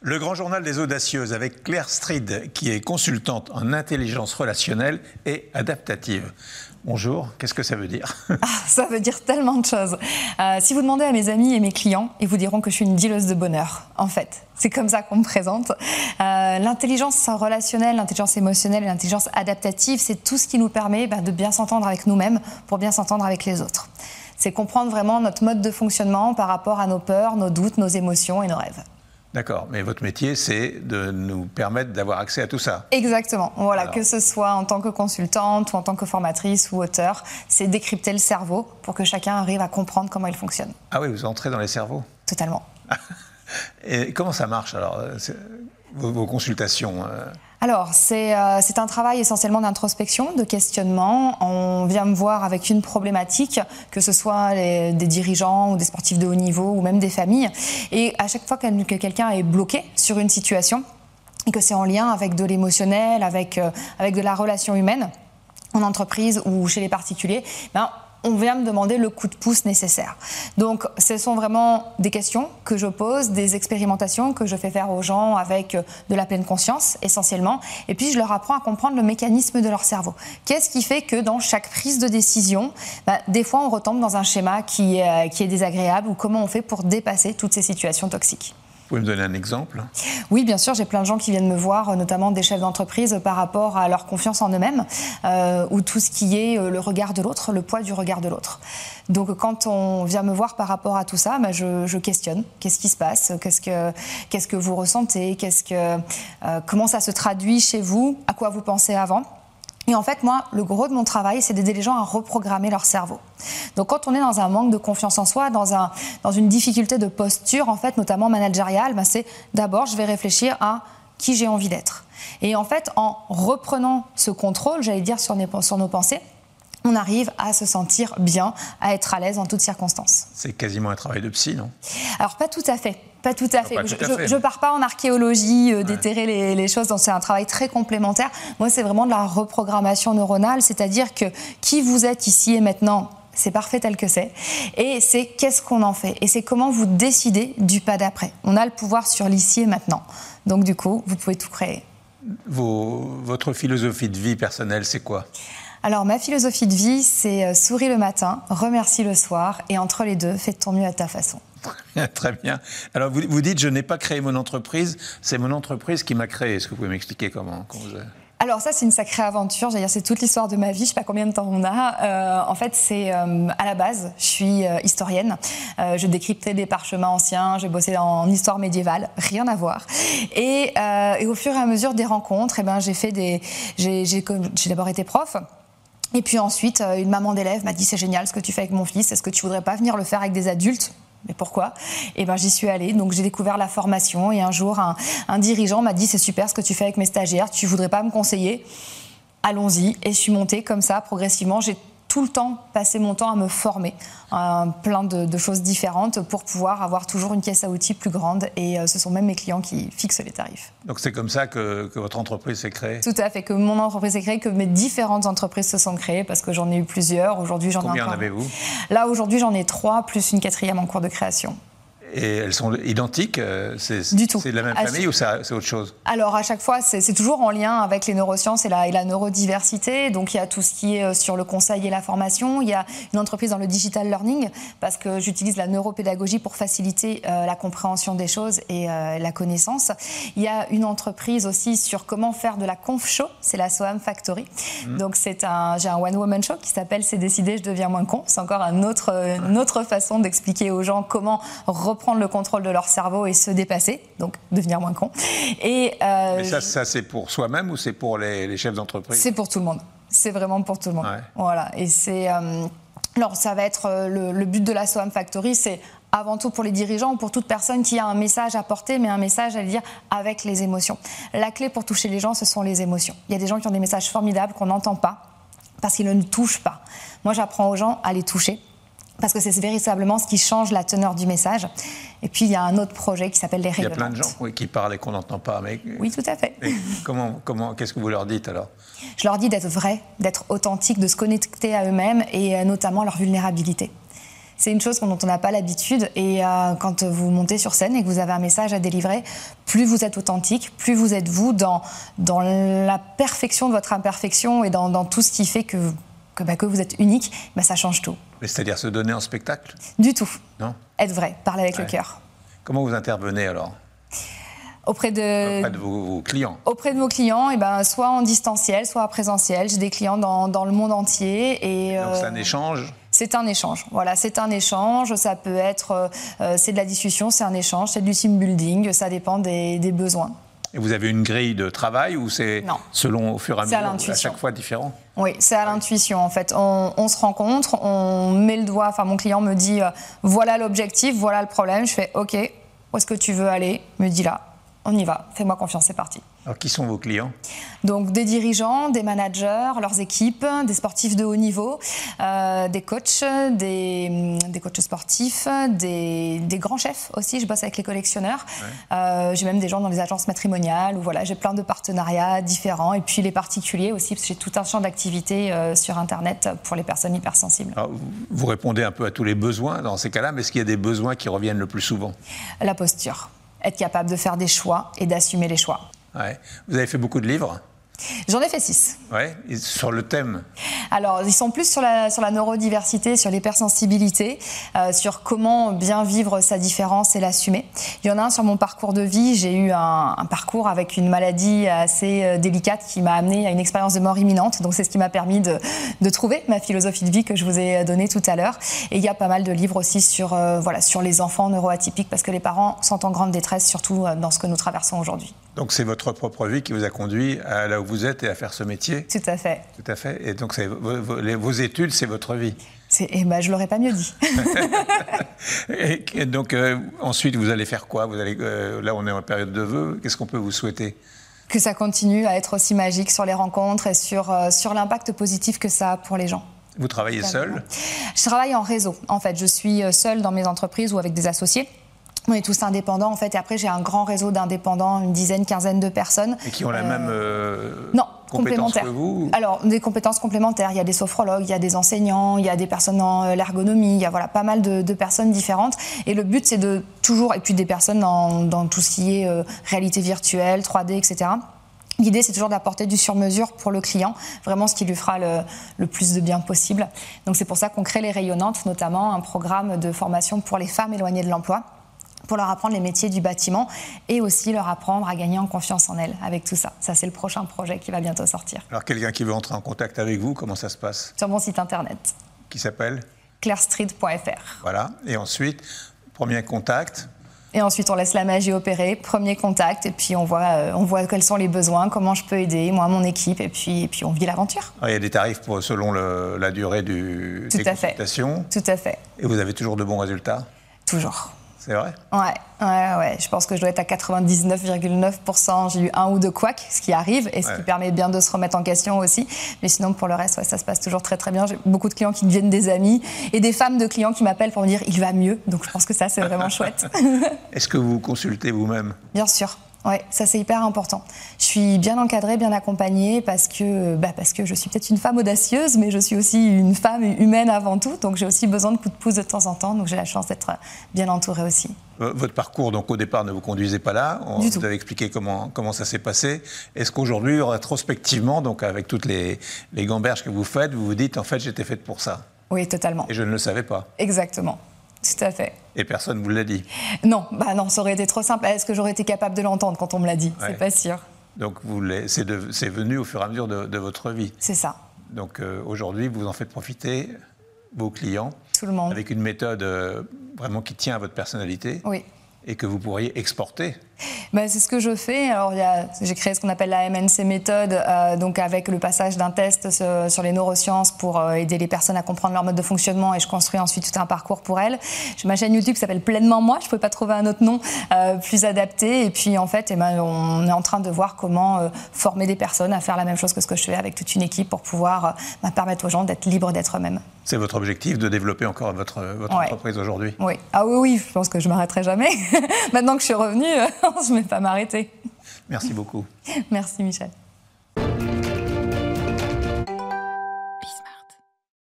Le grand journal des audacieuses avec Claire Stride, qui est consultante en intelligence relationnelle et adaptative. Bonjour, qu'est-ce que ça veut dire? Ah, Ça veut dire tellement de choses. Euh, si vous demandez à mes amis et mes clients, ils vous diront que je suis une dealeuse de bonheur, en fait. C'est comme ça qu'on me présente. Euh, l'intelligence relationnelle, l'intelligence émotionnelle et l'intelligence adaptative, c'est tout ce qui nous permet bah, de bien s'entendre avec nous-mêmes pour bien s'entendre avec les autres. C'est comprendre vraiment notre mode de fonctionnement par rapport à nos peurs, nos doutes, nos émotions et nos rêves. D'accord, mais votre métier, c'est de nous permettre d'avoir accès à tout ça. Exactement. Voilà, que ce soit en tant que consultante ou en tant que formatrice ou auteur, c'est décrypter le cerveau pour que chacun arrive à comprendre comment il fonctionne. Ah oui, vous entrez dans les cerveaux Totalement. Et comment ça marche alors, euh, vos, consultations alors, euh, c'est un travail essentiellement d'introspection, de questionnement. On vient me voir avec une problématique, que ce soit des dirigeants ou des sportifs de haut niveau ou même des familles. Et à chaque fois que quelqu'un est bloqué sur une situation, et que c'est en lien avec de l'émotionnel, avec, euh, avec de la relation humaine, en entreprise ou chez les particuliers, ben, on vient me demander le coup de pouce nécessaire. Donc, ce sont vraiment des questions que je pose, des expérimentations que je fais faire aux gens avec euh, de la pleine conscience, essentiellement. Et puis, je leur apprends à comprendre le mécanisme de leur cerveau. Qu'est-ce qui fait que dans chaque prise de décision, bah, des fois, on retombe dans un schéma qui est, qui est désagréable ou comment on fait pour dépasser toutes ces situations toxiques? Vous pouvez me donner un exemple? Oui, bien sûr. J'ai plein de gens qui viennent me voir, notamment des chefs d'entreprise, par rapport à leur confiance en eux-mêmes, euh, ou tout ce qui est euh, le regard de l'autre, le poids du regard de l'autre. Donc, quand on vient me voir par rapport à tout ça, bah, je, questionne. Qu'est-ce qui se passe? Qu'est-ce que vous ressentez? Euh, comment ça se traduit chez vous? À quoi vous pensez avant? Et en fait, moi, le gros de mon travail, c'est d'aider les gens à reprogrammer leur cerveau. Donc, quand on est dans un manque de confiance en soi, dans, un, dans une difficulté de posture, en fait, notamment managériale, ben c'est d'abord, je vais réfléchir à qui j'ai envie d'être. Et en fait, en reprenant ce contrôle, j'allais dire, sur, sur nos pensées, on arrive à se sentir bien, à être à l'aise en toutes circonstances. C'est quasiment un travail de psy, non? Alors, pas tout à fait. Pas tout à fait. je ne pars pas en archéologie, euh, déterrer les, choses. C'est un travail très complémentaire. Moi, c'est vraiment de la reprogrammation neuronale, c'est-à-dire que qui vous êtes ici et maintenant, c'est parfait tel que c'est. Et c'est qu'est-ce qu'on en fait? Et c'est comment vous décidez du pas d'après. On a le pouvoir sur l'ici et maintenant. Donc, du coup, vous pouvez tout créer. votre philosophie de vie personnelle, c'est quoi? Alors, ma philosophie de vie, c'est euh, souris le matin, remercie le soir, et entre les deux, fais ton mieux à ta façon. Très bien. Alors, vous, vous dites, je n'ai pas créé mon entreprise, c'est mon entreprise qui m'a créé. Est-ce que vous pouvez m'expliquer comment, Alors ça, c'est une sacrée aventure. dire, c'est toute l'histoire de ma vie. Je sais pas combien de temps on a. Euh, en fait, c'est euh, à la base, je suis euh, historienne. je décryptais des parchemins anciens. J'ai bossé en histoire médiévale, rien à voir. Et, au fur et à mesure des rencontres, eh ben, j'ai fait des. J'ai d'abord été prof. Et puis ensuite, une maman d'élève m'a dit c'est génial ce que tu fais avec mon fils. Est-ce que tu voudrais pas venir le faire avec des adultes? Mais pourquoi? Et eh ben j'y suis allée, donc j'ai découvert la formation et un jour un, un dirigeant m'a dit c'est super ce que tu fais avec mes stagiaires, tu voudrais pas me conseiller? Allons-y et je suis montée comme ça progressivement. J'ai tout le temps passer mon temps à me former, plein de, choses différentes pour pouvoir avoir toujours une caisse à outils plus grande. Et euh, ce sont même mes clients qui fixent les tarifs. Donc c'est comme ça que, votre entreprise s'est créée? Tout à fait, que mon entreprise s'est créée, que mes différentes entreprises se sont créées, parce que j'en ai eu plusieurs. Aujourd'hui, j'en ai Combien en avez-vous? Là, aujourd'hui, j'en ai trois, plus une quatrième en cours de création. Et elles sont identiques euh, c'est, de la même famille ou c'est autre chose? Alors, à chaque fois, c'est, toujours en lien avec les neurosciences et la, et la, neurodiversité. Donc, il y a tout ce qui est euh, sur le conseil et la formation. Il y a une entreprise dans le digital learning, parce que j'utilise la neuropédagogie pour faciliter euh, la compréhension des choses et la connaissance. Il y a une entreprise aussi sur comment faire de la conf show, c'est la SOAM Factory. Mmh. Donc, c'est un, j'ai un one-woman show qui s'appelle C'est décidé, je deviens moins con. C'est encore un autre, une autre façon d'expliquer aux gens comment reprendre le contrôle de leur cerveau et se dépasser, donc devenir moins con. Et, euh, Mais ça, ça c'est pour soi-même ou c'est pour les, chefs d'entreprise? C'est pour tout le monde. C'est vraiment pour tout le monde. Voilà. Et c'est. Euh, alors, ça va être euh, le, but de la SOAM Factory, c'est avant tout pour les dirigeants ou pour toute personne qui a un message à porter, mais un message à dire avec les émotions. La clé pour toucher les gens, ce sont les émotions. Il y a des gens qui ont des messages formidables qu'on n'entend pas parce qu'ils ne nous touchent pas. Moi, j'apprends aux gens à les toucher parce que c'est véritablement ce qui change la teneur du message. Et puis, il y a un autre projet qui s'appelle les rayonnantes. Il y a plein de gens qui parlent et qu'on n'entend pas. Mais... Oui, tout à fait. comment, comment, qu'est-ce que vous leur dites alors? Je leur dis d'être vrai, d'être authentique, de se connecter à eux-mêmes et euh, notamment leur vulnérabilité. C'est une chose dont on n'a pas l'habitude. Et euh, quand vous montez sur scène et que vous avez un message à délivrer, plus vous êtes authentique, plus vous êtes vous dans, dans la perfection de votre imperfection et dans, tout ce qui fait que, que, bah, que vous êtes unique, bah, ça change tout. Mais c'est-à-dire se donner en spectacle Du tout. Non Être vrai, parler avec le cœur. Comment vous intervenez alors? Auprès de, auprès de vos, clients Auprès de vos clients, et eh ben, soit en distanciel, soit en présentiel. J'ai des clients dans, dans, le monde entier. Et, Donc c'est un euh, échange? c'est un échange. Voilà, c'est un échange. Ça peut être, euh, euh, c'est de la discussion, c'est un échange, c'est du team building. Ça dépend des, des besoins. Et vous avez une grille de travail ou c'est selon au fur et à mesure, à, chaque fois différent Oui, c'est à l'intuition en fait. On, on, se rencontre, on met le doigt. Enfin, mon client me dit voilà l'objectif, voilà le problème. Je fais OK. Où est-ce que tu veux aller? Me dis là on y va, fais-moi confiance, c'est parti. Alors, qui sont vos clients Donc, des dirigeants, des managers, leurs équipes, des sportifs de haut niveau, euh, des coachs, des, des, coachs sportifs, des, grands chefs aussi. Je bosse avec les collectionneurs. Euh, j'ai même des gens dans les agences matrimoniales où voilà, j'ai plein de partenariats différents. Et puis les particuliers aussi, parce que j'ai tout un champ d'activité euh, sur Internet pour les personnes hypersensibles. Alors, vous répondez un peu à tous les besoins dans ces cas-là, mais est-ce qu'il y a des besoins qui reviennent le plus souvent? La posture être capable de faire des choix et d'assumer les choix. Vous avez fait beaucoup de livres J'en ai fait six. Ouais, sur le thème Alors, ils sont plus sur la, sur la neurodiversité, sur l'hypersensibilité, euh, sur comment bien vivre sa différence et l'assumer. Il y en a un sur mon parcours de vie. J'ai eu un, parcours avec une maladie assez euh, délicate qui m'a amené à une expérience de mort imminente. Donc, c'est ce qui m'a permis de, de, trouver ma philosophie de vie que je vous ai donnée tout à l'heure. Et il y a pas mal de livres aussi sur, euh, voilà, sur les enfants neuroatypiques parce que les parents sont en grande détresse, surtout dans ce que nous traversons aujourd'hui. Donc, c'est votre propre vie qui vous a conduit à là où vous êtes et à faire ce métier Tout à fait. Tout à fait. Et donc, vos, études, c'est votre vie et ben, je l'aurais pas mieux dit. et, donc, euh, ensuite, vous allez faire quoi? Vous allez, euh, Là, on est en période de vœux. Qu'est-ce qu'on peut vous souhaiter? Que ça continue à être aussi magique sur les rencontres et sur, euh, sur l'impact positif que ça a pour les gens. Vous travaillez seul? Je travaille en réseau. En fait, je suis seule dans mes entreprises ou avec des associés. On est tous indépendants en fait. Et après, j'ai un grand réseau d'indépendants, une dizaine, quinzaine de personnes. Et qui ont la même. Euh, non, complémentaires. Que vous Alors, des compétences complémentaires. Il y a des sophrologues, il y a des enseignants, il y a des personnes dans euh, l'ergonomie, il y a voilà, pas mal de, personnes différentes. Et le but, c'est de toujours. Et puis des personnes dans, tout ce qui est euh, réalité virtuelle, 3D, etc. L'idée, c'est toujours d'apporter du sur-mesure pour le client, vraiment ce qui lui fera le, le plus de bien possible. Donc, c'est pour ça qu'on crée les Rayonnantes, notamment un programme de formation pour les femmes éloignées de l'emploi pour leur apprendre les métiers du bâtiment et aussi leur apprendre à gagner en confiance en elles avec tout ça. Ça, c'est le prochain projet qui va bientôt sortir. Alors, quelqu'un qui veut entrer en contact avec vous, comment ça se passe? Sur mon site internet. Qui s'appelle? Clairstreet.fr. Voilà. Et ensuite, premier contact et ensuite, on laisse la magie opérer, premier contact, et puis on voit, euh, on voit quels sont les besoins, comment je peux aider, moi, mon équipe, et puis, et puis on vit l'aventure. Il y a des tarifs pour, selon la durée du, Tout des à. Fait. Tout à fait. Et vous avez toujours de bons résultats? Toujours. C'est vrai? Ouais, ouais, ouais. Je pense que je dois être à 99,9%. J'ai eu un ou deux couacs, ce qui arrive, et ce qui permet bien de se remettre en question aussi. Mais sinon, pour le reste, ça se passe toujours très très bien. J'ai beaucoup de clients qui deviennent des amis et des femmes de clients qui m'appellent pour me dire il va mieux. Donc je pense que ça, c'est vraiment chouette. Est-ce que vous consultez vous-même? Bien sûr. Oui, ça c'est hyper important. Je suis bien encadrée, bien accompagnée parce que, bah parce que je suis peut-être une femme audacieuse, mais je suis aussi une femme humaine avant tout. Donc j'ai aussi besoin de coups de pouce de temps en temps. Donc j'ai la chance d'être bien entourée aussi. Votre parcours, donc au départ, ne vous conduisait pas là. On, vous avez expliqué comment, comment ça s'est passé. Est-ce qu'aujourd'hui, rétrospectivement, donc avec toutes les, les gamberges que vous faites, vous vous dites en fait j'étais faite pour ça? Oui, totalement. Et je ne le savais pas. Exactement. Tout à fait. Et personne ne vous l'a dit? Non, bah non, ça aurait été trop simple. Est-ce que j'aurais été capable de l'entendre quand on me l'a dit? C'est pas sûr. Donc c'est venu au fur et à mesure de, votre vie. C'est ça. Donc euh, aujourd'hui, vous en faites profiter vos clients. Tout le monde. Avec une méthode euh, vraiment qui tient à votre personnalité. Oui. Et que vous pourriez exporter bah, c'est ce que je fais. Alors, j'ai créé ce qu'on appelle la MNC méthode, euh, donc avec le passage d'un test sur, les neurosciences pour euh, aider les personnes à comprendre leur mode de fonctionnement et je construis ensuite tout un parcours pour elles. J'ai ma chaîne YouTube qui s'appelle Pleinement Moi. Je ne pouvais pas trouver un autre nom euh, plus adapté. Et puis, en fait, eh ben, on est en train de voir comment former des personnes à faire la même chose que ce que je fais avec toute une équipe pour pouvoir bah, permettre aux gens d'être libres d'être eux-mêmes. C'est votre objectif de développer encore votre, votre entreprise aujourd'hui? Oui. Ah oui, oui, je pense que je m'arrêterai jamais. Maintenant que je suis revenue, je pas m'arrêter. Merci beaucoup. Merci Michel.